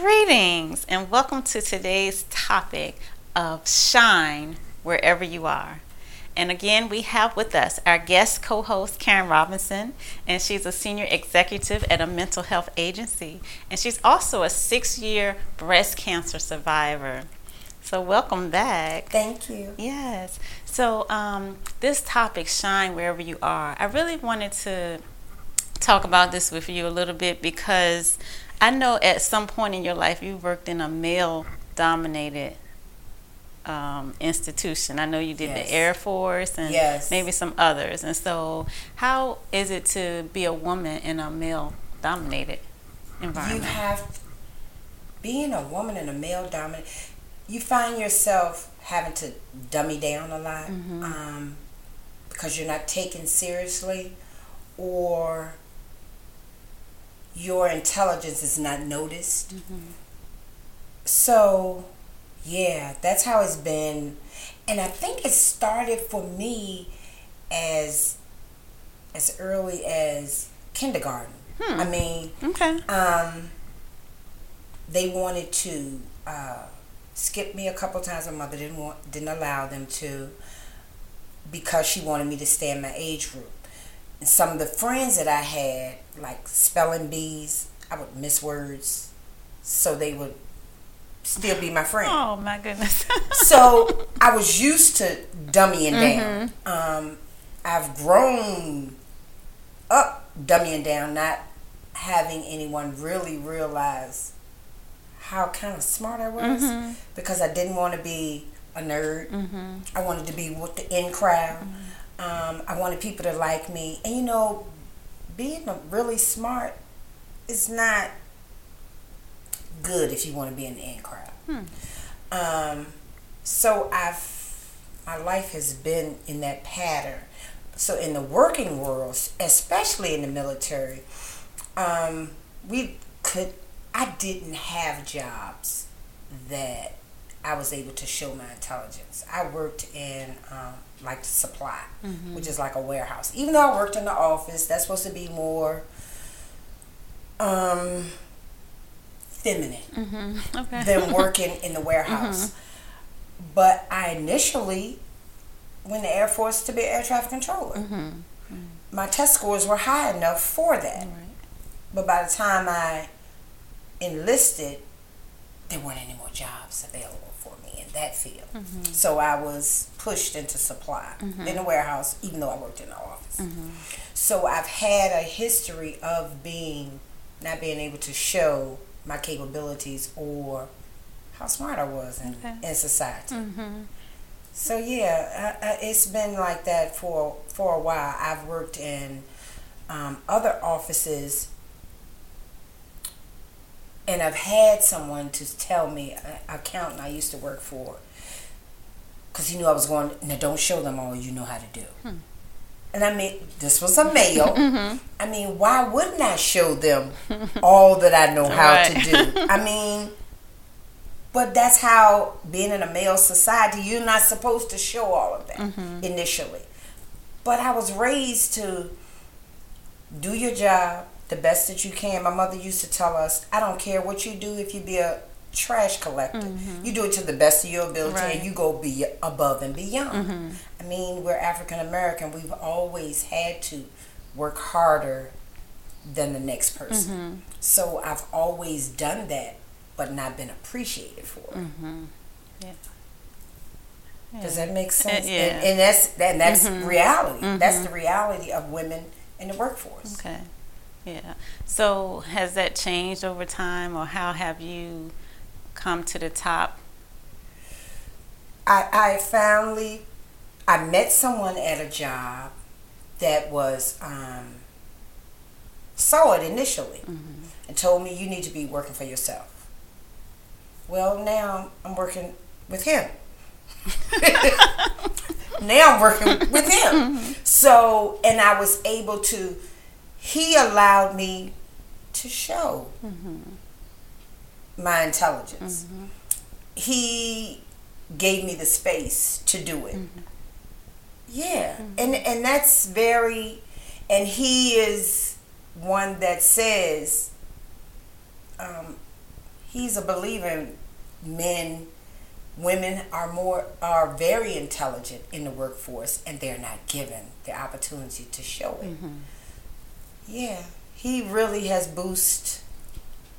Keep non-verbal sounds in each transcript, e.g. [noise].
Greetings and welcome to today's topic of shine wherever you are. And again, we have with us our guest co host, Karen Robinson, and she's a senior executive at a mental health agency. And she's also a six year breast cancer survivor. So, welcome back. Thank you. Yes. So, um, this topic, shine wherever you are, I really wanted to talk about this with you a little bit because I know at some point in your life you worked in a male dominated um, institution. I know you did Yes. the Air Force and Yes. maybe some others. And so, how is it to be a woman in a male dominated environment? You have being a woman in a male dominated, You find yourself having to dummy down a lot Mm-hmm. um, because you're not taken seriously, or your intelligence is not noticed. Mm-hmm. So, yeah, that's how it's been, and I think it started for me as as early as kindergarten. Hmm. I mean, okay. um, they wanted to uh, skip me a couple times. My mother didn't want, didn't allow them to, because she wanted me to stay in my age group. And some of the friends that I had, like spelling bees, I would miss words, so they would still be my friend. Oh my goodness. [laughs] So I was used to dummying down. Um, I've grown up dummying down, not having anyone really realize how kind of smart I was because I didn't want to be a nerd. I wanted to be with the in crowd. Um, I wanted people to like me. And you know, being really smart is not good if you want to be in the in crowd. Um, so I've my life has been in that pattern. So in the working world, especially in the military, um, we could. I didn't have jobs that I was able to show my intelligence. I worked in um, like supply, which is like a warehouse. Even though I worked in the office, that's supposed to be more um, feminine mm-hmm. Okay. than [laughs] working in the warehouse. But I initially went to Air Force to be an air traffic controller. My test scores were high enough for that. Right. But by the time I enlisted, there weren't any more jobs available in that field. So I was pushed into supply in the warehouse, even though I worked in the office. So I've had a history of being not being able to show my capabilities or how smart I was in, Okay. in society. Mm-hmm. So yeah, I, I, it's been like that for for a while. I've worked in um, other offices, and I've had someone to tell me, an accountant I used to work for, because he knew I was going. Now don't show them all you know how to do. Hmm. And I mean, this was a male. [laughs] Mm-hmm. I mean, why wouldn't I show them [laughs] all that I know how Right. to do? I mean, but that's how being in a male society, you're not supposed to show all of that mm-hmm. initially. But I was raised to do your job the best that you can. My mother used to tell us, I don't care what you do if you be a trash collector. Mm-hmm. You do it to the best of your ability Right. and you go be above and beyond. Mm-hmm. I mean, we're African American. We've always had to work harder than the next person. Mm-hmm. So I've always done that, but not been appreciated for it. Yeah. Does that make uh, sense? yeah. Mm-hmm. And, and that's and that's reality. That's the reality of women in the workforce. Okay. Yeah. So has that changed over time, or how have you come to the top? I, I finally I met someone at a job that was um, saw it initially and told me you need to be working for yourself. Well, now I'm working with him. [laughs] [laughs] now I'm working with him. So, and I was able to, he allowed me to show my intelligence. He gave me the space to do it. Yeah. And and that's very and he is one that says um, he's a believer in men women are more are very intelligent in the workforce and they're not given the opportunity to show it mm-hmm. Yeah he really has boosted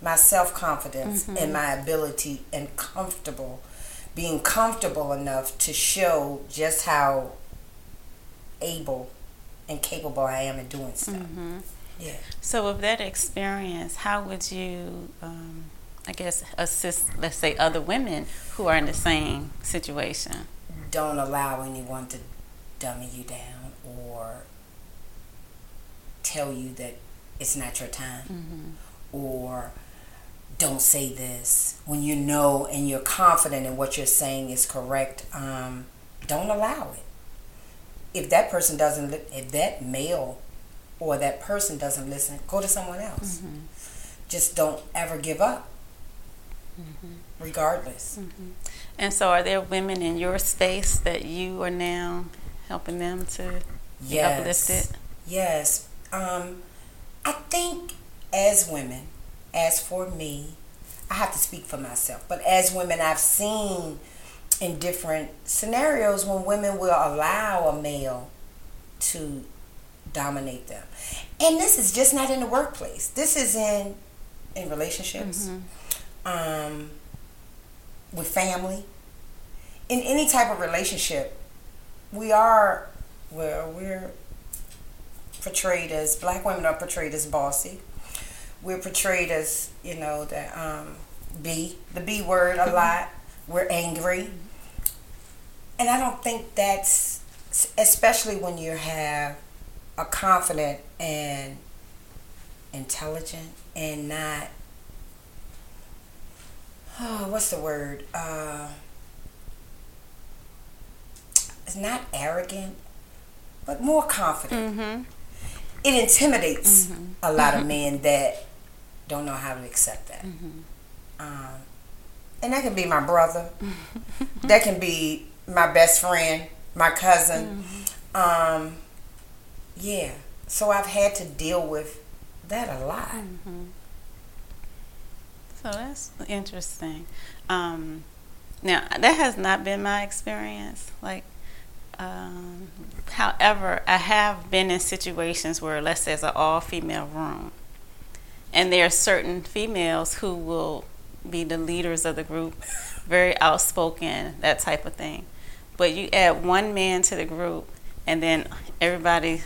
my self-confidence mm-hmm. and my ability and comfortable being comfortable enough to show just how able and capable I am in doing stuff. Mm-hmm. Yeah. So, with that experience, how would you, um, I guess, assist, let's say, other women who are in the same situation? Don't allow anyone to dummy you down or tell you that it's not your time mm-hmm. or don't say this when you know and you're confident in what you're saying is correct um, don't allow it if that person doesn't if that male or that person doesn't listen go to someone else mm-hmm. just don't ever give up mm-hmm. regardless mm-hmm. and so are there women in your space that you are now helping them to yes. uplifted yes um, i think as women as for me, I have to speak for myself, but as women, I've seen in different scenarios when women will allow a male to dominate them. And this is just not in the workplace. This is in in relationships, mm-hmm. um, with family, in any type of relationship. We are well, we're portrayed as black women are portrayed as bossy. We're portrayed as you know the um, B, the B word a lot. We're angry, and I don't think that's especially when you have a confident and intelligent and not oh what's the word? Uh, it's not arrogant but more confident. Mm-hmm. It intimidates mm-hmm. a lot of men that don't know how to accept that. Mm-hmm. Um, and that can be my brother. that can be my best friend, my cousin. Mm-hmm. Um, yeah. So I've had to deal with that a lot. Mm-hmm. So that's interesting. Um, now that has not been my experience. Like, um, however, I have been in situations where, let's say, it's an all-female room, and there are certain females who will be the leaders of the group, very outspoken, that type of thing. But you add one man to the group, and then everybody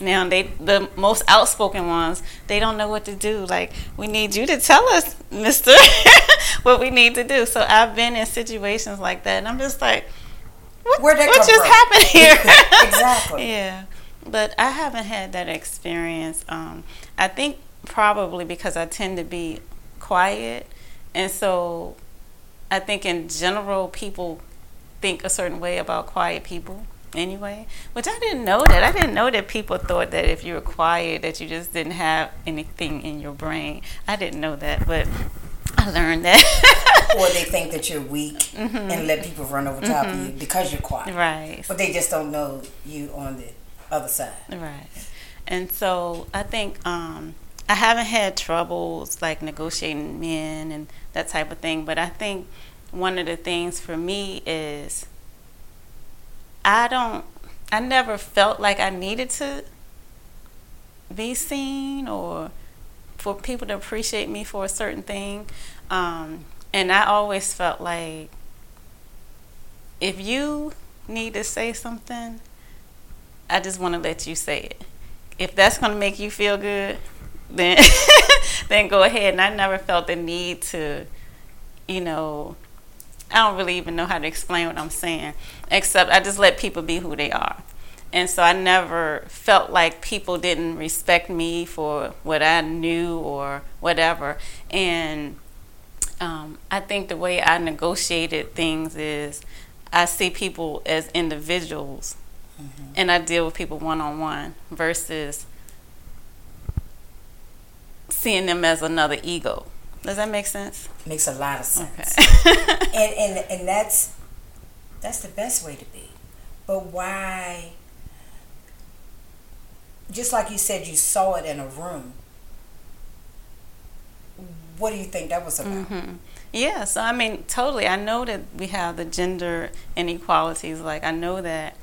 now they the most outspoken ones they don't know what to do like we need you to tell us mister [laughs] what we need to do so i've been in situations like that and i'm just like what, what just from? happened here [laughs] exactly [laughs] yeah but i haven't had that experience um, i think probably because I tend to be quiet. And so I think in general, people think a certain way about quiet people anyway, which I didn't know that. I didn't know that people thought that if you were quiet, that you just didn't have anything in your brain. I didn't know that, but I learned that. [laughs] or they think that you're weak mm-hmm. and let people run over top mm-hmm. of you because you're quiet. Right. But they just don't know you on the other side. Right. And so I think um, I haven't had troubles like negotiating men and that type of thing, but I think one of the things for me is I don't I never felt like I needed to be seen or for people to appreciate me for a certain thing. Um, and I always felt like if you need to say something, I just want to let you say it. If that's going to make you feel good, then [laughs] then go ahead. And I never felt the need to, you know, I don't really even know how to explain what I'm saying, except I just let people be who they are. And so I never felt like people didn't respect me for what I knew or whatever. And um, I think the way I negotiated things is I see people as individuals mm-hmm. and I deal with people one on one versus seeing them as another ego. Does that make sense? Makes a lot of sense. Okay. [laughs] and, and and that's that's the best way to be. But why just like you said you saw it in a room. what do you think that was about? Mm-hmm. Yeah, so I mean, totally. I know that we have the gender inequalities. Like, I know that.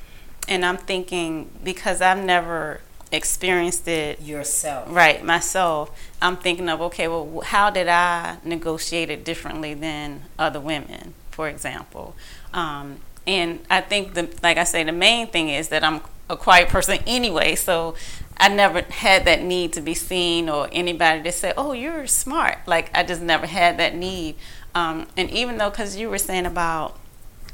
And I'm thinking, because I've never experienced it yourself. Right, myself. I'm thinking of, okay, well, how did I negotiate it differently than other women, for example? Um, and I think, the, like I say, the main thing is that I'm a quiet person anyway, so I never had that need to be seen or anybody to say, "Oh, you're smart." Like I just never had that need. Um, and even though, because you were saying about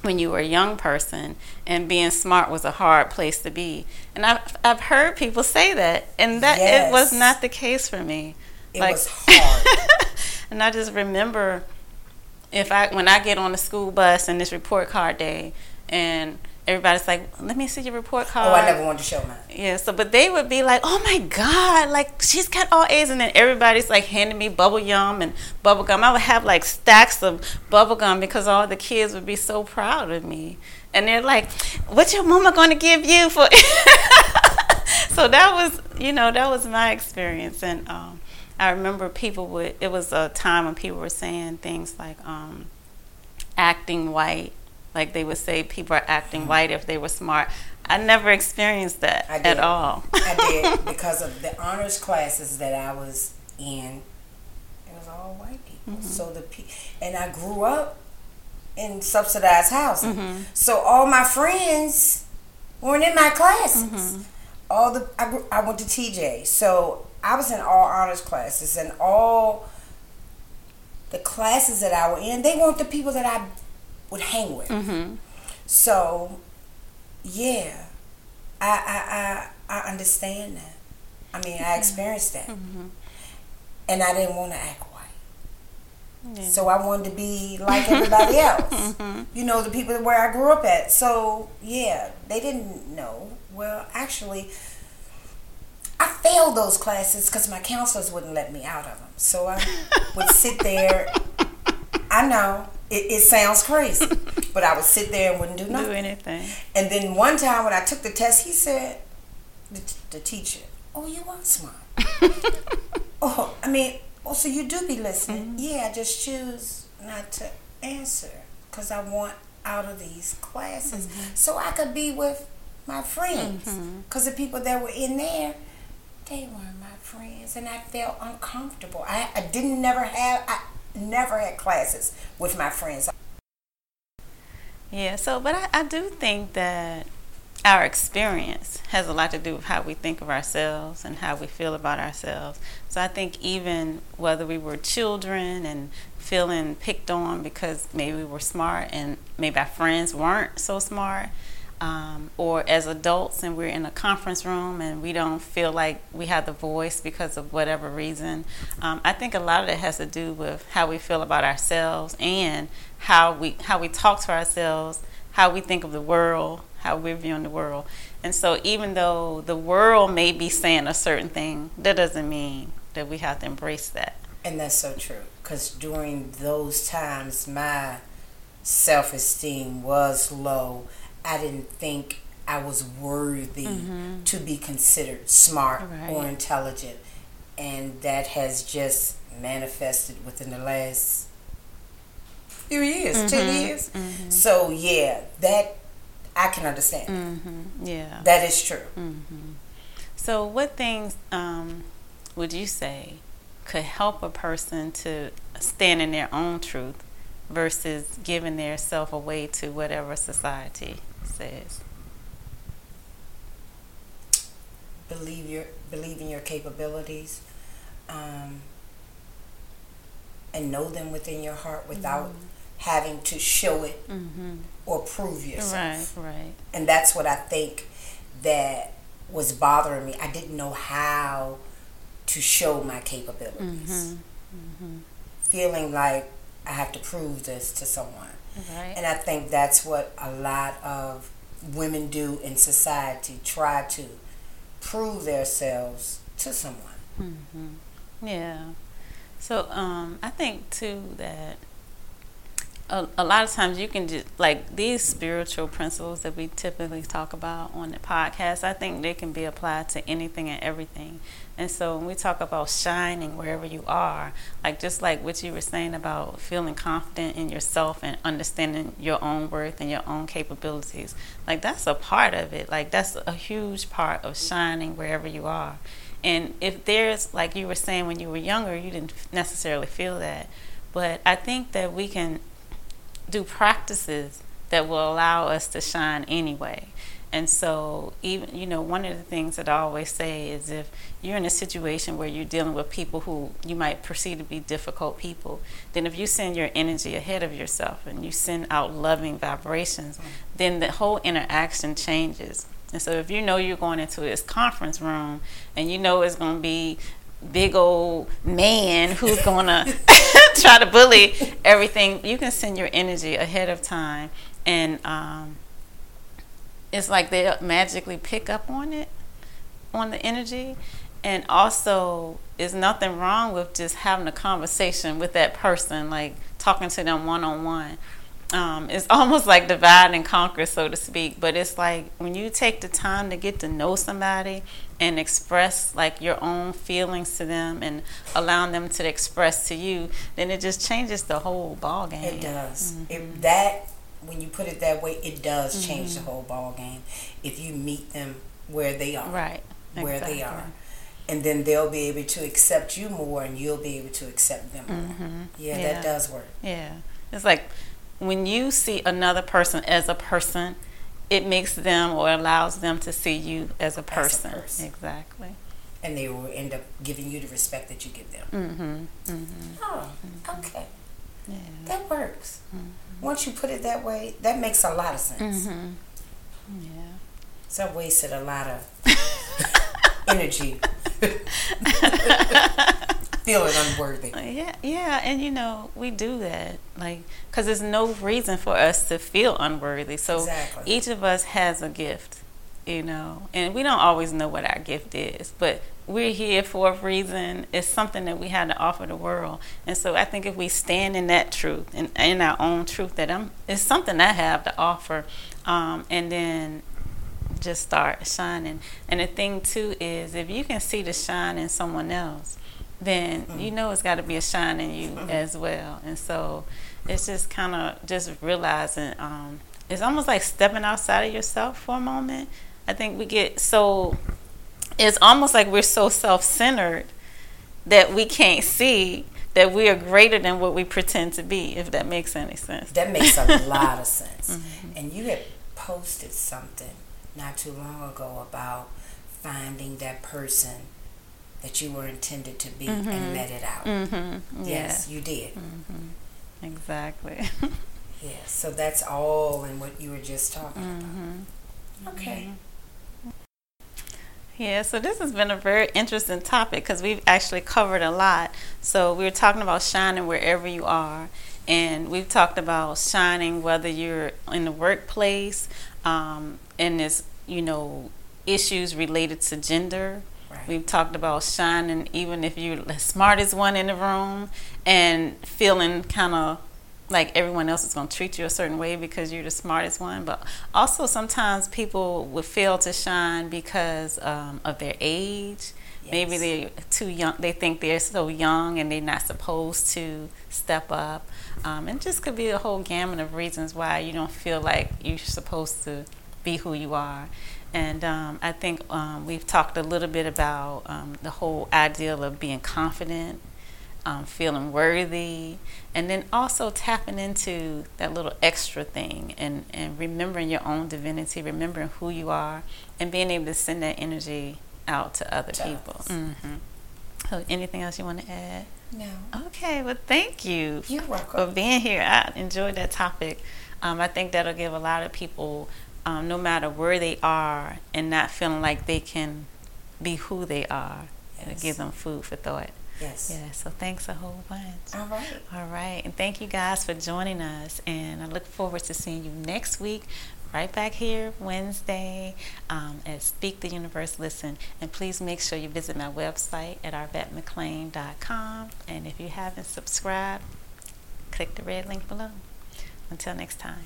when you were a young person and being smart was a hard place to be, and I've I've heard people say that, and that yes. it was not the case for me. It like, was hard. [laughs] and I just remember if I when I get on the school bus and this report card day and everybody's like, "Let me see your report card." Oh, I never wanted to show mine. Yeah, so but they would be like, "Oh my god, like she's got all A's," and then everybody's like handing me bubble yum and bubble gum. I would have like stacks of bubble gum because all the kids would be so proud of me, and they're like, "What's your mama going to give you for?" [laughs] so that was, you know, that was my experience, and um, I remember people would. It was a time when people were saying things like um, acting white like they would say people are acting white if they were smart. I never experienced that at all. I did [laughs] because of the honors classes that I was in. It was all white people. Mm-hmm. So the and I grew up in subsidized housing. Mm-hmm. So all my friends weren't in my classes. Mm-hmm. All the I, grew, I went to TJ, so I was in all honors classes and all the classes that I were in. They weren't the people that I would hang with. Mm-hmm. So, yeah, I, I I I understand that. I mean, I experienced that, mm-hmm. and I didn't want to act white. Yeah. So I wanted to be like everybody [laughs] else. mm-hmm. You know, the people where I grew up at. So yeah, they didn't know. Well, actually, I failed those classes because my counselors wouldn't let me out of them. So I would sit there. [laughs] I know it, it sounds crazy, but I would sit there and wouldn't do nothing. Do anything. And then one time when I took the test, he said, the, the teacher, "Oh, you are smart." [laughs] oh, I mean, oh, so you do be listening? Mm-hmm. Yeah, I just choose not to answer because I want out of these classes mm-hmm. so I could be with my friends. Because mm-hmm. the people that were in there, they weren't my friends, and I felt uncomfortable. I, I didn't never have. I, never had classes with my friends. Yeah, so, but I, I do think that our experience has a lot to do with how we think of ourselves and how we feel about ourselves. So I think even whether we were children and feeling picked on because maybe we were smart and maybe our friends weren't so smart, um, or as adults and we're in a conference room and we don't feel like we have the voice because of whatever reason. Um, I think a lot of it has to do with how we feel about ourselves and how we how we talk to ourselves, how we think of the world, how we're viewing the world. And so even though the world may be saying a certain thing, that doesn't mean that we have to embrace that. And that's so true because during those times my self-esteem was low I didn't think I was worthy mm-hmm. to be considered smart right. or intelligent. And that has just manifested within the last few years, mm-hmm. 10 years. Mm-hmm. So, yeah, that I can understand. Mm-hmm. Yeah. That is true. Mm-hmm. So, what things um, would you say could help a person to stand in their own truth versus giving their self away to whatever society says. Believe your believe in your capabilities, um, and know them within your heart without mm-hmm. having to show it mm-hmm. or prove yourself. Right, right. And that's what I think that was bothering me. I didn't know how to show my capabilities. Mm-hmm. mm-hmm. Feeling like I have to prove this to someone. Right. And I think that's what a lot of women do in society try to prove themselves to someone. Mm-hmm. Yeah. So um, I think too that a, a, lot of times you can just like these spiritual principles that we typically talk about on the podcast i think they can be applied to anything and everything. And so when we talk about shining wherever you are like just like what you were saying about feeling confident in yourself and understanding your own worth and your own capabilities like that's a part of it. Like that's a huge part of shining wherever you are. And if there's like you were saying when you were younger you didn't necessarily feel that. But i think that we can do practices that will allow us to shine anyway. And so, even you know, one of the things that I always say is if you're in a situation where you're dealing with people who you might perceive to be difficult people, then if you send your energy ahead of yourself and you send out loving vibrations, then the whole interaction changes. And so, if you know you're going into this conference room and you know it's going to be big old man who's gonna [laughs] [laughs] try to bully everything, you can send your energy ahead of time, and um, it's like they magically pick up on it, on the energy, and also there's nothing wrong with just having a conversation with that person, like talking to them one on one um, it's [laughs] almost like divide and conquer, so to speak. But it's like when you take the time to get to know somebody and express like your own feelings to them and allowing them to express to you, then it just changes the whole ball game. It does. Mm-hmm. If that when you put it that way, it does mm-hmm. change the whole ball game. If you meet them where they are, right, where exactly. they are, and then they'll be able to accept you more, and you'll be able to accept them more. Mm-hmm. Yeah, yeah, that does work. Yeah, it's like when you see another person as a person, it makes them or allows them to see you as a person. As a person. Exactly. And they will end up giving you the respect that you give them. Mm-hmm. Mm-hmm. Oh, mm-hmm. okay. Yeah. That works. Mm-hmm. Once you put it that way, that makes a lot of sense. Mm-hmm. Yeah. So I wasted a lot of [laughs] energy [laughs] feeling unworthy. Yeah, yeah, and you know we do that, like, because there's no reason for us to feel unworthy. So exactly. each of us has a gift, you know, and we don't always know what our gift is, but we're here for a reason. It's something that we have to offer the world, and so I think if we stand in that truth and in our own truth, that I'm, it's something I have to offer, um, and then just start shining. And the thing too is if you can see the shine in someone else, then mm-hmm. you know it's got to be a shine in you mm-hmm. as well. And so it's just kind of just realizing um, it's almost like stepping outside of yourself for a moment. I think we get so it's almost like we're so self-centered that we can't see that we are greater than what we pretend to be if that makes any sense that makes a [laughs] lot of sense mm-hmm. and you had posted something not too long ago about finding that person that you were intended to be mm-hmm. and let it out. Mm-hmm. Yes, yeah. you did. Mm-hmm. Exactly. [laughs] yes, so that's all in what you were just talking about. Mm-hmm. Okay. Mm-hmm. Yeah, so this has been a very interesting topic because we've actually covered a lot. So we were talking about shining wherever you are, and we've talked about shining whether you're in the workplace, um, and there's you know issues related to gender Right. We've talked about shining, even if you're the smartest one in the room, and feeling kind of like everyone else is going to treat you a certain way because you're the smartest one. But also, sometimes people would fail to shine because um, of their age. Yes. Maybe they're too young. They think they're so young and they're not supposed to step up. Um, and just could be a whole gamut of reasons why you don't feel like you're supposed to be who you are. And um, I think um, we've talked a little bit about um, the whole ideal of being confident, um, feeling worthy, and then also tapping into that little extra thing and, and remembering your own divinity, remembering who you are, and being able to send that energy out to other people. Mm-hmm. So, anything else you want to add? No. Okay, well, thank you You're welcome. for being here. I enjoyed that topic. Um, I think that'll give a lot of people um, no matter where they are and not feeling like they can be who they are. Yes. give them food for thought. Yes. Yeah. So thanks a whole bunch. All right. All right. And thank you guys for joining us. And I look forward to seeing you next week, right back here Wednesday um, at Speak the Universe Listen. And please make sure you visit my website at arvettemclain.com. And if you haven't subscribed, click the red link below. Until next time.